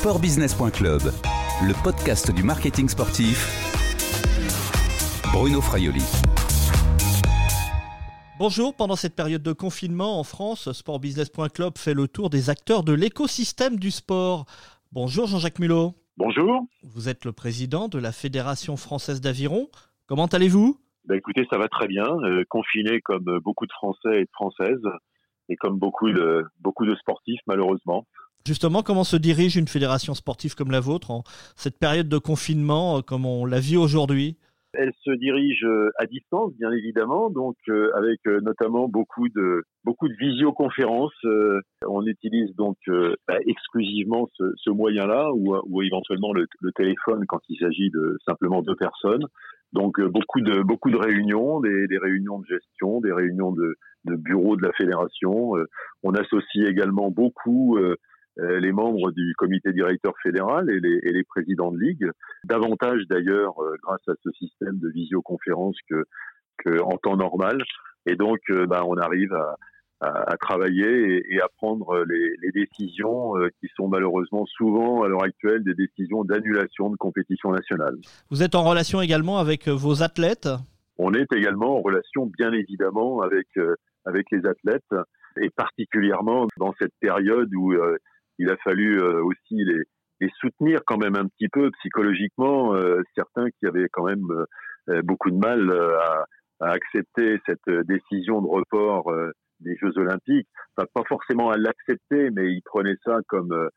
Sportbusiness.club, le podcast du marketing sportif. Bruno Fraioli. Bonjour, pendant cette période de confinement en France, Sportbusiness.club fait le tour des acteurs de l'écosystème du sport. Bonjour Jean-Jacques Mulot. Bonjour. Vous êtes le président de la Fédération française d'aviron. Comment allez-vous? Bah Écoutez, ça va très bien. Euh, confiné comme beaucoup de Français et de Françaises et comme beaucoup de, beaucoup de sportifs malheureusement. Justement, comment se dirige une fédération sportive comme la vôtre en cette période de confinement, euh, comme on la vit aujourd'hui? Elle se dirige euh, à distance, bien évidemment, donc euh, avec notamment beaucoup de beaucoup de visioconférences. on utilise donc bah, exclusivement ce, moyen-là, ou, éventuellement le, téléphone quand il s'agit de simplement deux personnes. Donc beaucoup de beaucoup de réunions, des, réunions de gestion, des réunions de, de bureau de la fédération. on associe également beaucoup les membres du comité directeur fédéral et les, et les présidents de ligue, davantage d'ailleurs euh, grâce à ce système de visioconférence que, que en temps normal. Et donc, euh, bah, on arrive à, à, travailler et, à prendre les, les décisions qui sont malheureusement souvent à l'heure actuelle des décisions d'annulation de compétition nationale. Vous êtes en relation également avec vos athlètes? On est également en relation bien évidemment avec avec les athlètes et particulièrement dans cette période où il a fallu euh, aussi les, soutenir quand même un petit peu psychologiquement, euh, certains qui avaient quand même euh, beaucoup de mal à, accepter cette décision de report des Jeux Olympiques. Pas forcément à l'accepter, mais ils prenaient ça comme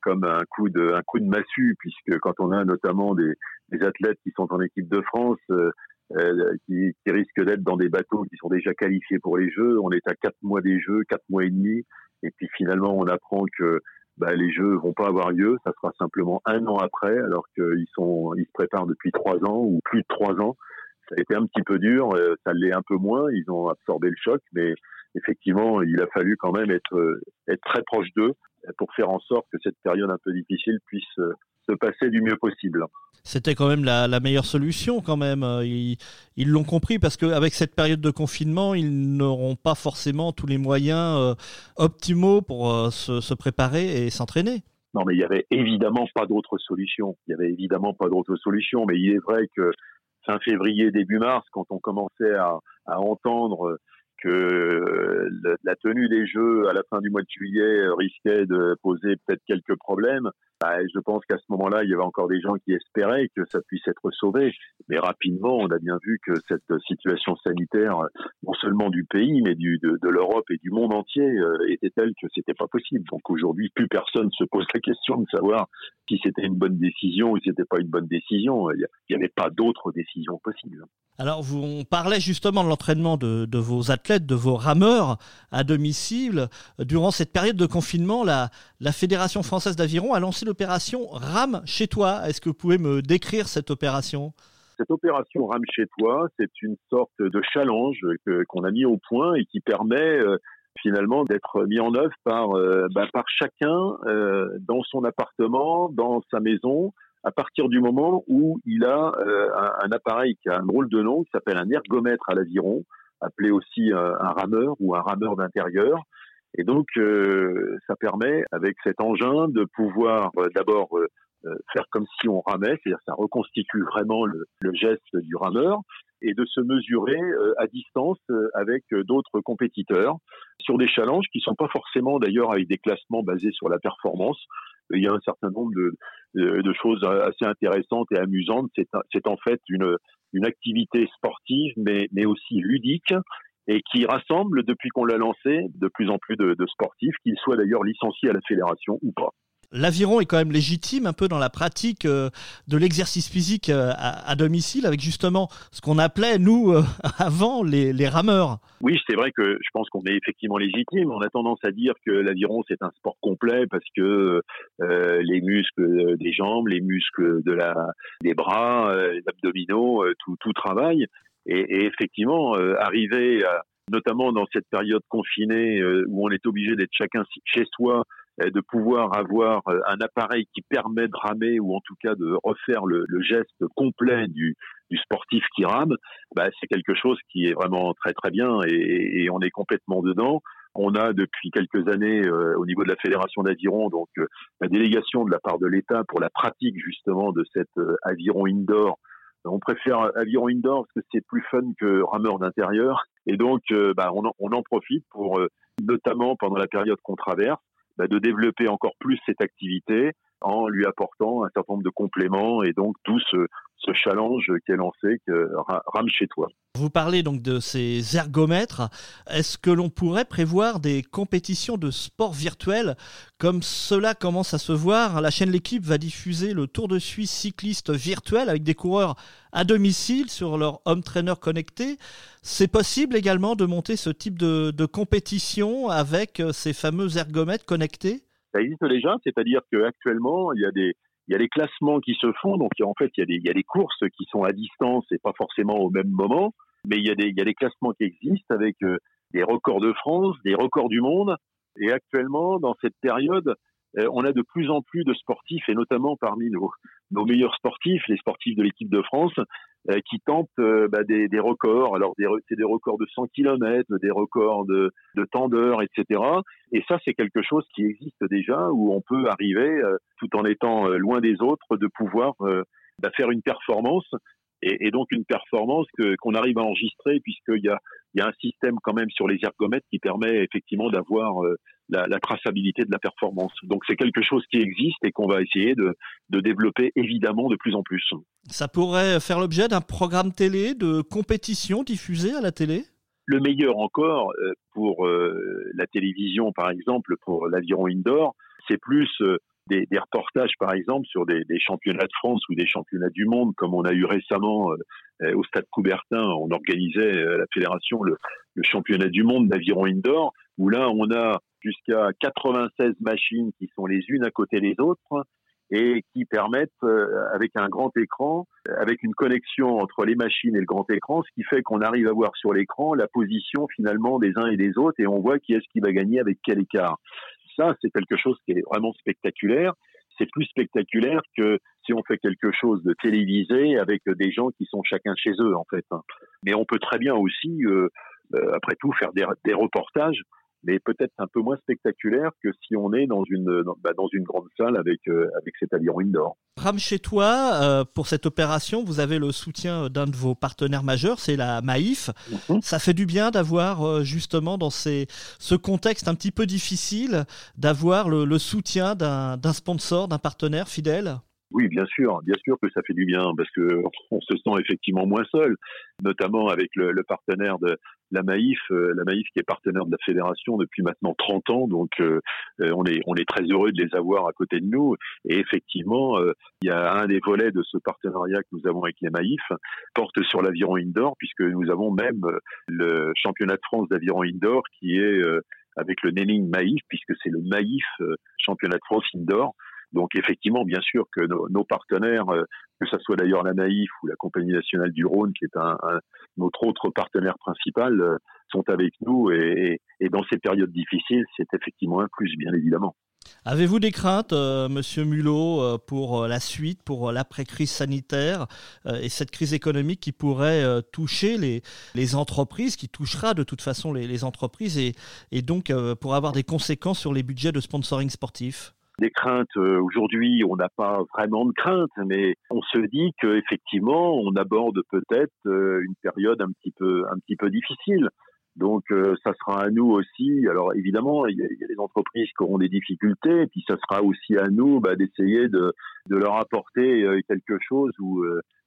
comme un coup de un coup de massue, puisque quand on a notamment des, des athlètes qui sont en équipe de France, qui, qui, risquent d'être dans des bateaux qui sont déjà qualifiés pour les Jeux, on est à quatre mois des Jeux, quatre mois et demi, et puis finalement on apprend que bah, les jeux vont pas avoir lieu, ça sera simplement un an après, alors qu'ils sont, ils se préparent depuis trois ans ou plus de trois ans. Ça a été un petit peu dur, euh, ça l'est un peu moins. Ils ont absorbé le choc, mais effectivement, il a fallu quand même être, être très proche d'eux pour faire en sorte que cette période un peu difficile puisse euh, se passer du mieux possible. C'était quand même la, meilleure solution quand même. Euh, ils l'ont compris parce qu'avec cette période de confinement, ils n'auront pas forcément tous les moyens euh, optimaux pour euh, se, préparer et s'entraîner. Non, mais il n'y avait évidemment pas d'autre solution. Il n'y avait évidemment pas d'autre solution. Mais il est vrai que fin février, début mars, quand on commençait à, à entendre que la tenue des Jeux à la fin du mois de juillet risquait de poser peut-être quelques problèmes, bah, je pense qu'à ce moment-là, il y avait encore des gens qui espéraient que ça puisse être sauvé. Mais rapidement, on a bien vu que cette situation sanitaire, non seulement du pays, mais de, l'Europe et du monde entier, euh, était telle que c'était pas possible. Donc aujourd'hui, plus personne se pose la question de savoir si c'était une bonne décision ou si c'était pas une bonne décision. Il n'y avait pas d'autre décision possible. Alors, vous, on parlait justement de l'entraînement de, vos athlètes, de vos rameurs à domicile. Durant cette période de confinement, la Fédération française d'aviron a lancé l'opération Rame chez toi. Est-ce que vous pouvez me décrire cette opération? Cette opération Rame chez toi, c'est une sorte de challenge qu'on a mis au point et qui permet euh, finalement d'être mis en œuvre par, euh, bah, par chacun euh, dans son appartement, dans sa maison, à partir du moment où il a un, appareil qui a un drôle de nom, qui s'appelle un ergomètre à l'aviron, appelé aussi un rameur ou un rameur d'intérieur. Et donc, euh, ça permet, avec cet engin, de pouvoir d'abord faire comme si on ramait, c'est-à-dire ça reconstitue vraiment le, le, geste du rameur, et de se mesurer à distance avec d'autres compétiteurs sur des challenges qui sont pas forcément d'ailleurs avec des classements basés sur la performance, il y a un certain nombre de, de choses assez intéressantes et amusantes. C'est en fait une, une activité sportive, mais, mais aussi ludique, et qui rassemble, depuis qu'on l'a lancé, de plus en plus de, de sportifs, qu'ils soient d'ailleurs licenciés à la fédération ou pas l'aviron est quand même légitime un peu dans la pratique euh, de l'exercice physique euh, à, domicile avec justement ce qu'on appelait, nous, euh, avant, les, les, rameurs. Oui, c'est vrai que je pense qu'on est effectivement légitime. On a tendance à dire que l'aviron, c'est un sport complet parce que les muscles des jambes, les muscles de la, des bras, les abdominaux, tout, tout travaille. Et, et effectivement, arriver notamment dans cette période confinée où on est obligé d'être chacun chez soi de pouvoir avoir euh, un appareil qui permet de ramer ou en tout cas de refaire le, geste complet du, du, sportif qui rame, bah, c'est quelque chose qui est vraiment très très bien et, et, on est complètement dedans. On a depuis quelques années au niveau de la fédération d'aviron donc la délégation de la part de l'État pour la pratique justement de cet aviron indoor on préfère aviron indoor parce que c'est plus fun que rameur d'intérieur. Et donc, bah, on, en, profite pour, notamment pendant la période qu'on traverse, bah, de développer encore plus cette activité en lui apportant un certain nombre de compléments et donc tout ce, ce challenge qu'est lancé que rame chez toi. Vous parlez donc de ces ergomètres. Est-ce que l'on pourrait prévoir des compétitions de sport virtuel comme cela commence à se voir? La chaîne L'équipe va diffuser le Tour de Suisse cycliste virtuel avec des coureurs à domicile sur leur home trainer connecté. C'est possible également de monter ce type de, de compétition avec euh, ces fameux ergomètres connectés? Ça existe déjà, c'est-à-dire qu'actuellement, il y a des il y a des classements qui se font, donc en fait, il y, a des, il y a des courses qui sont à distance et pas forcément au même moment, mais il y a des, il y a des classements qui existent avec euh, des records de France, des records du monde. Et actuellement, dans cette période, on a de plus en plus de sportifs, et notamment parmi nos, meilleurs sportifs, les sportifs de l'équipe de France, euh, qui tentent euh, bah, des, des, records. Alors, c'est des records de 100 km, des records de, de temps d'heure, etc. Et ça, c'est quelque chose qui existe déjà, où on peut arriver, tout en étant loin des autres, de pouvoir bah, faire une performance et, donc une performance qu'on arrive à enregistrer puisqu'il y a il y a un système quand même sur les ergomètres qui permet effectivement d'avoir la, la, traçabilité de la performance. Donc c'est quelque chose qui existe et qu'on va essayer de, de, développer évidemment de plus en plus. Ça pourrait faire l'objet d'un programme télé de compétition diffusé à la télé? Le meilleur encore euh, pour euh, la télévision par exemple, pour l'aviron indoor, c'est plus euh, des, des, reportages, par exemple, sur des, des, championnats de France ou des championnats du monde, comme on a eu récemment au Stade Coubertin. On organisait à la fédération le, le championnat du monde d'aviron indoor, où là, on a jusqu'à 96 machines qui sont les unes à côté des autres et qui permettent, euh, avec un grand écran, avec une connexion entre les machines et le grand écran, ce qui fait qu'on arrive à voir sur l'écran la position finalement des uns et des autres et on voit qui est-ce qui va gagner avec quel écart. Ça, c'est quelque chose qui est vraiment spectaculaire. C'est plus spectaculaire que si on fait quelque chose de télévisé avec des gens qui sont chacun chez eux, en fait. Mais on peut très bien aussi, euh, euh, après tout, faire des reportages mais peut-être un peu moins spectaculaire que si on est dans une, dans, bah, dans une grande salle avec, euh, avec cet aviron indoor. Ram, chez toi, euh, pour cette opération, vous avez le soutien d'un de vos partenaires majeurs, c'est la Maïf. Mhm. Ça fait du bien d'avoir euh, justement dans ces, ce contexte un petit peu difficile, d'avoir le, le soutien d'un sponsor, d'un partenaire fidèle? Oui, bien sûr, bien sûr que ça fait du bien parce que on se sent effectivement moins seul, notamment avec le, le partenaire de la Maïf, euh, la Maïf qui est partenaire de la fédération depuis maintenant 30 ans, donc euh, euh, on est on est très heureux de les avoir à côté de nous. Et effectivement, il y a un des volets de ce partenariat que nous avons avec la Maïf porte sur l'aviron indoor puisque nous avons même le championnat de France d'aviron indoor qui est avec le naming Maïf puisque c'est le Maïf championnat de France indoor. Donc effectivement, bien sûr que nos, partenaires, que ce soit d'ailleurs la Naïf ou la Compagnie nationale du Rhône, qui est notre autre partenaire principal, euh, sont avec nous. Et, dans ces périodes difficiles, c'est effectivement un plus, bien évidemment. Avez-vous des craintes, euh, Monsieur Mulot, pour la suite, pour l'après-crise sanitaire et cette crise économique qui pourrait toucher les, entreprises, qui touchera de toute façon les, les entreprises et, et donc pour avoir des conséquences sur les budgets de sponsoring sportif? Des craintes. Euh, aujourd'hui, on n'a pas vraiment de craintes, mais on se dit qu'effectivement, on aborde peut-être euh, une période un petit peu, un petit peu difficile. Donc, euh, ça sera à nous aussi. Alors, évidemment, il y, a, des entreprises qui auront des difficultés, et puis ça sera aussi à nous bah, d'essayer de, de, leur apporter quelque chose où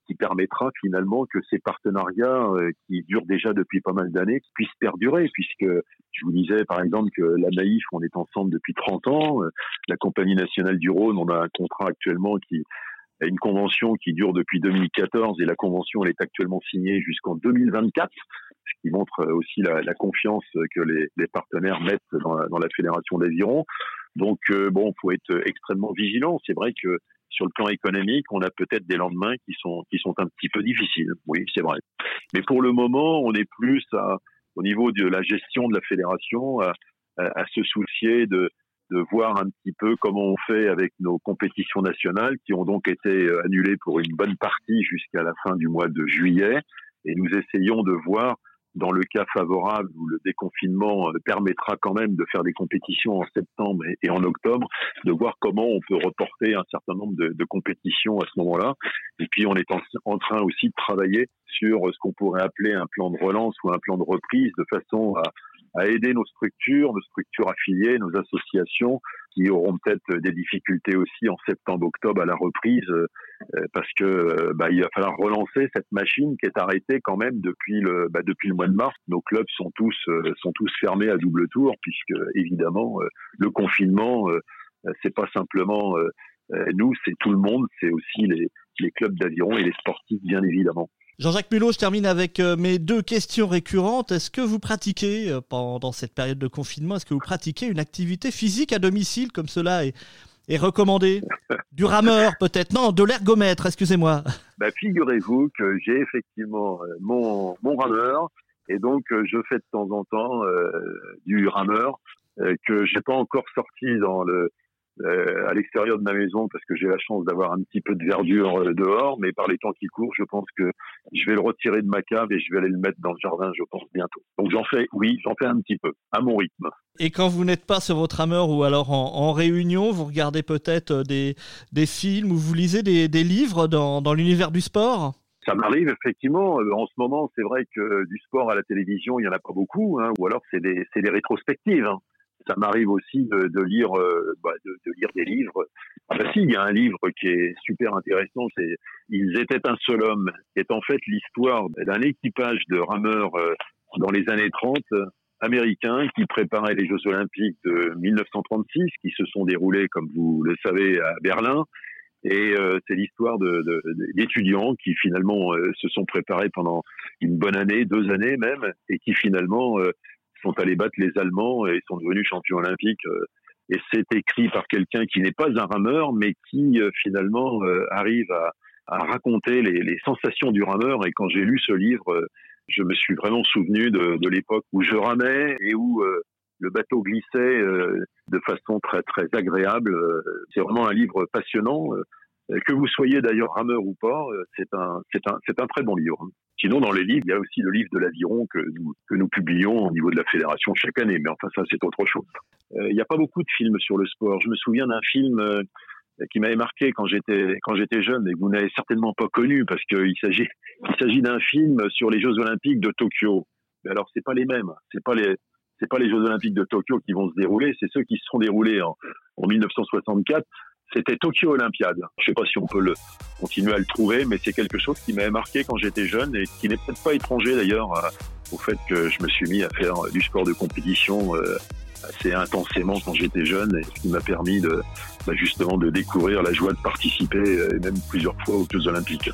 qui permettra finalement que ces partenariats euh, qui durent déjà depuis pas mal d'années puissent perdurer, puisque je vous disais par exemple que la Naïf, on est ensemble depuis 30 ans, euh, la Compagnie nationale du Rhône, on a un contrat actuellement qui a une convention qui dure depuis 2014 et la convention elle est actuellement signée jusqu'en 2024, ce qui montre aussi la, confiance que les, partenaires mettent dans la, dans la fédération d'aviron. Donc euh, bon, faut être extrêmement vigilant. C'est vrai que sur le plan économique, on a peut-être des lendemains qui sont qui sont un petit peu difficiles. Oui, c'est vrai. Mais pour le moment, on est plus au niveau de la gestion de la fédération à, à, se soucier de de voir un petit peu comment on fait avec nos compétitions nationales qui ont donc été euh, annulées pour une bonne partie jusqu'à la fin du mois de juillet. Et nous essayons de voir dans le cas favorable où le déconfinement permettra quand même de faire des compétitions en septembre et, en octobre, de voir comment on peut reporter un certain nombre de, compétitions à ce moment-là. Et puis on est en, train aussi de travailler sur ce qu'on pourrait appeler un plan de relance ou un plan de reprise de façon à aider nos structures, nos structures affiliées, nos associations qui auront peut-être des difficultés aussi en septembre-octobre à la reprise euh, parce que euh, bah, il va falloir relancer cette machine qui est arrêtée quand même depuis le bah, depuis le mois de mars. Nos clubs sont tous euh, sont tous fermés à double tour puisque évidemment le confinement c'est pas simplement nous, c'est tout le monde, c'est aussi les, les clubs d'aviron et les sportifs bien évidemment. Jean-Jacques Mulot, je termine avec euh, mes deux questions récurrentes. Est-ce que vous pratiquez, euh, pendant cette période de confinement, est-ce que vous pratiquez une activité physique à domicile comme cela est, est recommandé? Du rameur peut-être Non, de l'ergomètre, excusez-moi. Bah, Figurez-vous que j'ai effectivement euh, mon, mon rameur et donc je fais de temps en temps du rameur que j'ai pas encore sorti dans le euh, à l'extérieur de ma maison parce que j'ai la chance d'avoir un petit peu de verdure euh, dehors, mais par les temps qui courent, je pense que je vais le retirer de ma cave et je vais aller le mettre dans le jardin, je pense bientôt. Donc j'en fais, oui, j'en fais un petit peu, à mon rythme. Et quand vous n'êtes pas sur votre rameur ou alors en, réunion, vous regardez peut-être euh, des, des, films ou vous lisez des, des livres dans, dans l'univers du sport? Ça m'arrive effectivement. En ce moment, c'est vrai que du sport à la télévision, il y en a pas beaucoup, hein, ou alors c'est des, des rétrospectives. Hein ça m'arrive aussi de, lire, euh, bah, de, lire des livres. Ah bah si, il y a un livre qui est super intéressant, c'est Ils étaient un seul homme, qui est en fait l'histoire d'un équipage de rameurs euh, dans les années 30 américains qui préparaient les Jeux Olympiques de 1936, qui se sont déroulés, comme vous le savez, à Berlin. Et euh, c'est l'histoire d'étudiants qui finalement se sont préparés pendant une bonne année, deux années même, et qui finalement sont allés battre les Allemands et sont devenus champions olympiques. Euh, et c'est écrit par quelqu'un qui n'est pas un rameur, mais qui euh, finalement euh, arrive à, raconter les, sensations du rameur. Et quand j'ai lu ce livre, je me suis vraiment souvenu de, l'époque où je ramais et où le bateau glissait de façon très très agréable. C'est vraiment un livre passionnant. Que vous soyez d'ailleurs rameur ou pas, c'est un, c'est un, c'est un très bon livre. Sinon, dans les livres, il y a aussi le livre de l'aviron que nous, que nous publions au niveau de la fédération chaque année. Mais enfin, ça, c'est autre chose. Euh, il n'y a pas beaucoup de films sur le sport. Je me souviens d'un film euh, qui m'avait marqué quand j'étais quand j'étais jeune et que vous n'avez certainement pas connu parce qu'il s'agit il s'agit d'un film sur les Jeux Olympiques de Tokyo. Mais alors, c'est pas les mêmes. C'est pas les c'est pas les Jeux Olympiques de Tokyo qui vont se dérouler, c'est ceux qui se sont déroulés en, en 1964 c'était Tokyo Olympiade. Je sais pas si on peut le continuer à le trouver, mais c'est quelque chose qui m'avait marqué quand j'étais jeune et qui n'est peut-être pas étranger d'ailleurs au fait que je me suis mis à faire du sport de compétition euh, assez intensément quand j'étais jeune et ce qui m'a permis de bah, justement de découvrir la joie de participer euh, et même plusieurs fois aux Jeux Olympiques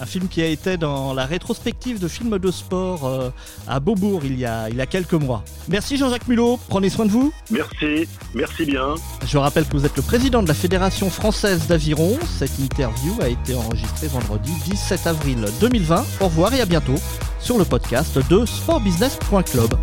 un film qui a été dans la rétrospective de films de sport euh, à Beaubourg il y, a, il y a quelques mois. Merci Jean-Jacques Mulot, prenez soin de vous. Merci, merci bien. Je rappelle que vous êtes le président de la Fédération française d'aviron. Cette interview a été enregistrée vendredi 17 avril 2020. Au revoir et à bientôt sur le podcast de sportbusiness.club.